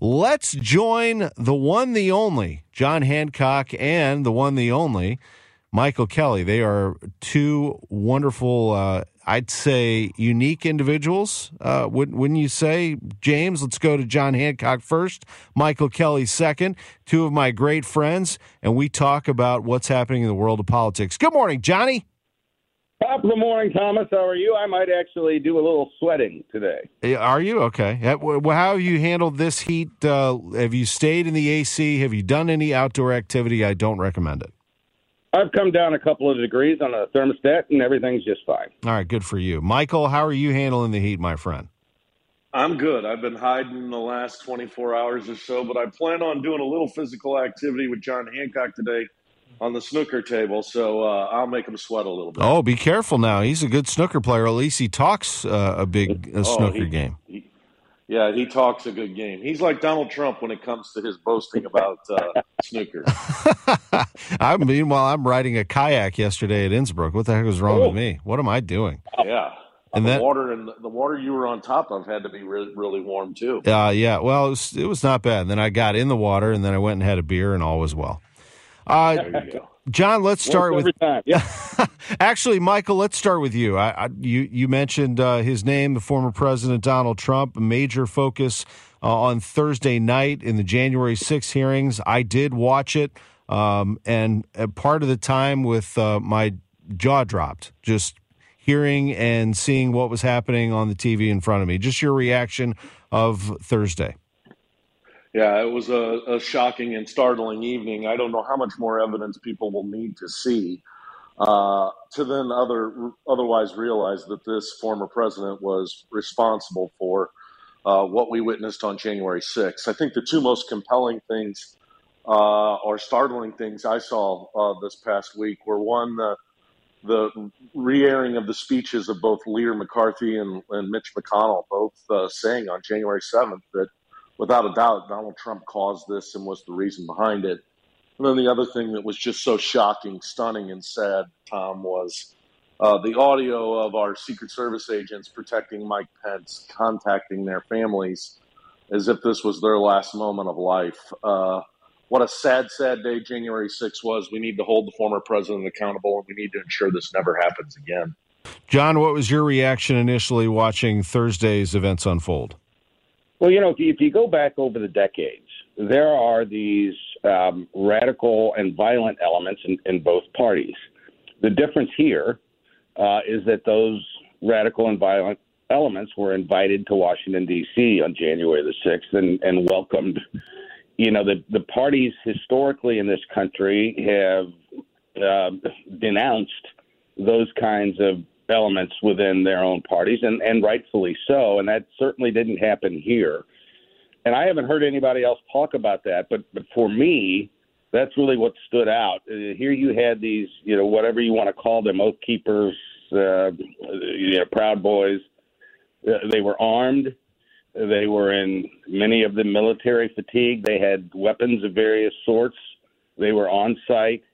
Let's join the one, the only, John Hancock, and the one, the only, Michael Kelly. They are two wonderful, uh, I'd say, unique individuals. Uh, wouldn't, wouldn't you say, James? Let's go to John Hancock first, Michael Kelly second. Two of my great friends, and we talk about what's happening in the world of politics. Good morning, Johnny. Top of the morning, Thomas. How are you? I might actually do a little sweating today. Are you okay? How have you handled this heat? Uh, have you stayed in the AC? Have you done any outdoor activity? I don't recommend it. I've come down a couple of degrees on a thermostat, and everything's just fine. All right, good for you, Michael. How are you handling the heat, my friend? I'm good. I've been hiding the last 24 hours or so, but I plan on doing a little physical activity with John Hancock today on the snooker table, so uh, I'll make him sweat a little bit. Oh, be careful now. He's a good snooker player. At least he talks uh, a big uh, snooker oh, he, game. He, yeah, he talks a good game. He's like Donald Trump when it comes to his boasting about uh, snooker. I meanwhile, I'm riding a kayak yesterday at Innsbrook. What the heck was wrong oh. with me? What am I doing? Yeah. And the water and the water you were on top of had to be really, really warm too. Uh, yeah. Well, it was, it was not bad. And then I got in the water, and then I went and had a beer, and all was well. Uh, John, let's start with. Yeah. Actually, Michael, let's start with you. I, I, you you mentioned uh, his name, the former President Donald Trump. A major focus uh, on Thursday night in the January 6 hearings. I did watch it, um, and part of the time with uh, my jaw dropped, just hearing and seeing what was happening on the TV in front of me. Just your reaction of Thursday. Yeah, it was a, a, shocking and startling evening. I don't know how much more evidence people will need to see uh, to then other otherwise realize that this former president was responsible for uh, what we witnessed on January 6th. I think the two most compelling things uh, or startling things I saw uh, this past week were one the the re-airing of the speeches of both Leader McCarthy and, and Mitch McConnell, both uh, saying on January 7th that without a doubt, Donald Trump caused this and was the reason behind it. And then the other thing that was just so shocking, stunning, and sad, Tom, was uh, the audio of our Secret Service agents protecting Mike Pence, contacting their families as if this was their last moment of life. Uh, what a sad, sad day January 6 was. We need to hold the former president accountable, and we need to ensure this never happens again. John, what was your reaction initially watching Thursday's events unfold? Well, you know, if you, if you go back over the decades, there are these um, radical and violent elements in, in both parties. The difference here uh, is that those radical and violent elements were invited to Washington D.C. on January the sixth and, and welcomed. You know, the the parties historically in this country have uh, denounced those kinds of elements within their own parties, and, and rightfully so. And that certainly didn't happen here. And I haven't heard anybody else talk about that. But, but for me, that's really what stood out. Uh, here you had these, you know, whatever you want to call them, oath keepers, uh, you know, proud boys. Uh, they were armed. They were in many of them military fatigue. They had weapons of various sorts. They were on site.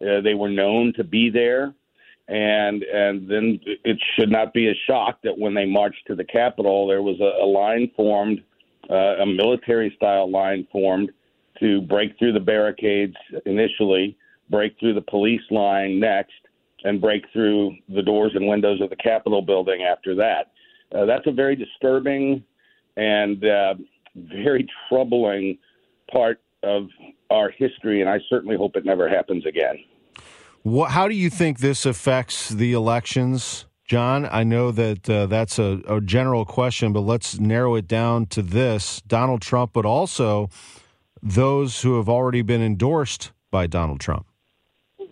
Uh, they were known to be there and and then it should not be a shock that when they marched to the Capitol, there was a, a line formed, uh, a military style line formed to break through the barricades initially, break through the police line next, and break through the doors and windows of the Capitol building after that. Uh, that's a very disturbing and uh, very troubling part of our history, and I certainly hope it never happens again. What, how do you think this affects the elections, John? I know that uh, that's a, a, general question, but let's narrow it down to this Donald Trump, but also those who have already been endorsed by Donald Trump.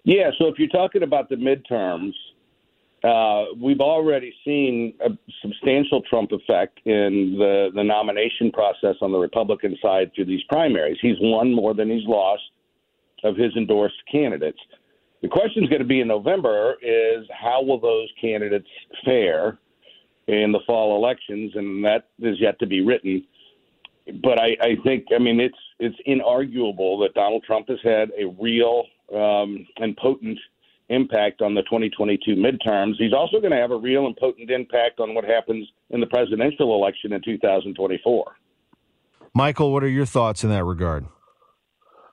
Yeah, so if you're talking about the midterms, uh, we've already seen a substantial Trump effect in the, the nomination process on the Republican side through these primaries. He's won more than he's lost of his endorsed candidates. The question is going to be in November is how will those candidates fare in the fall elections, and that is yet to be written. But I, I think, I mean, it's it's inarguable that Donald Trump has had a real um, and potent impact on the 2022 midterms. He's also going to have a real and potent impact on what happens in the presidential election in 2024. Michael, what are your thoughts in that regard?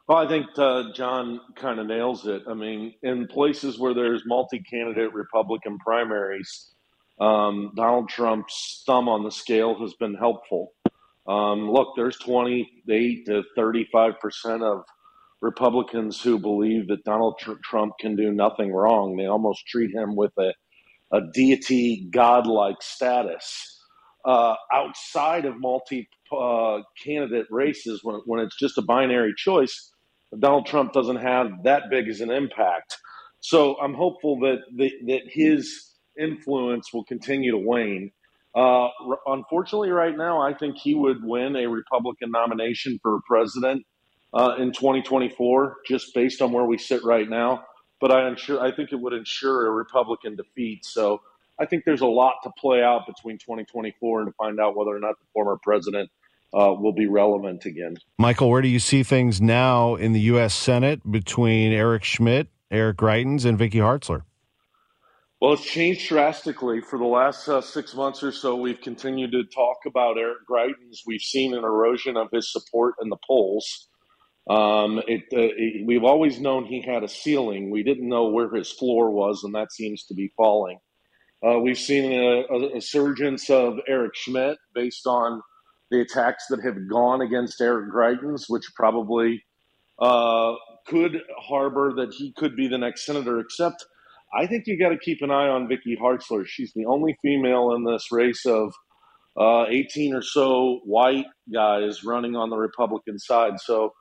Well, I think uh, John kind of nails it. I mean, in places where there's multi candidate Republican primaries, um, Donald Trump's thumb on the scale has been helpful. Um, look, there's 28 to 35 percent of Republicans who believe that Donald Trump can do nothing wrong. They almost treat him with a, a deity godlike status. Uh, outside of multi uh, candidate races, when, when it's just a binary choice, Donald Trump doesn't have that big as an impact. So I'm hopeful that the, that his influence will continue to wane. Uh, unfortunately, right now, I think he would win a Republican nomination for president uh, in 2024, just based on where we sit right now. But I ensure, I think it would ensure a Republican defeat. So I think there's a lot to play out between 2024 and to find out whether or not the former president uh, will be relevant again. Michael, where do you see things now in the U.S. Senate between Eric Schmitt, Eric Greitens, and Vicky Hartzler? Well, it's changed drastically for the last uh, six months or so. We've continued to talk about Eric Greitens. We've seen an erosion of his support in the polls. Um, it, uh, it, we've always known he had a ceiling. We didn't know where his floor was, and that seems to be falling. Uh, we've seen a, a, a, surgence of Eric Schmitt based on the attacks that have gone against Eric Greitens, which probably uh, could harbor that he could be the next senator. Except, I think you got to keep an eye on Vicky Hartzler. She's the only female in this race of uh, 18 or so white guys running on the Republican side. So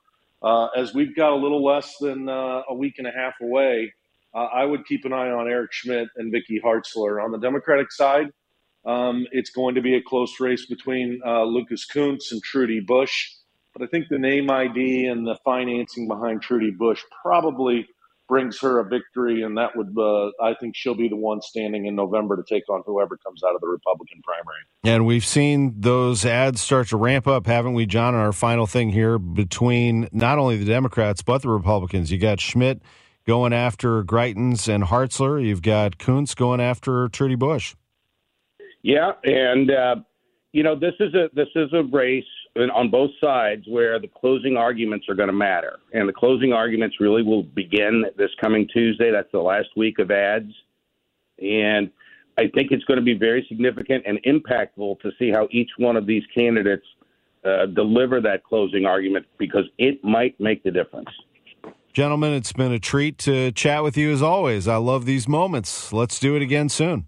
uh, as we've got a little less than uh, a week and a half away, uh, I would keep an eye on Eric Schmitt and Vicky Hartzler. On the Democratic side, um, it's going to be a close race between uh, Lucas Kunce and Trudy Busch. But I think the name ID and the financing behind Trudy Busch probably brings her a victory, and that would, uh, I think, she'll be the one standing in November to take on whoever comes out of the Republican primary. And we've seen those ads start to ramp up, haven't we, John? Our final thing here between not only the Democrats but the Republicans. You got Schmitt going after Greitens and Hartzler. You've got Kunce going after Trudy Busch. Yeah, and uh, you know this is a this is a race on both sides where the closing arguments are going to matter. And the closing arguments really will begin this coming Tuesday. That's the last week of ads. And I think it's going to be very significant and impactful to see how each one of these candidates uh, deliver that closing argument because it might make the difference. Gentlemen, it's been a treat to chat with you as always. I love these moments. Let's do it again soon.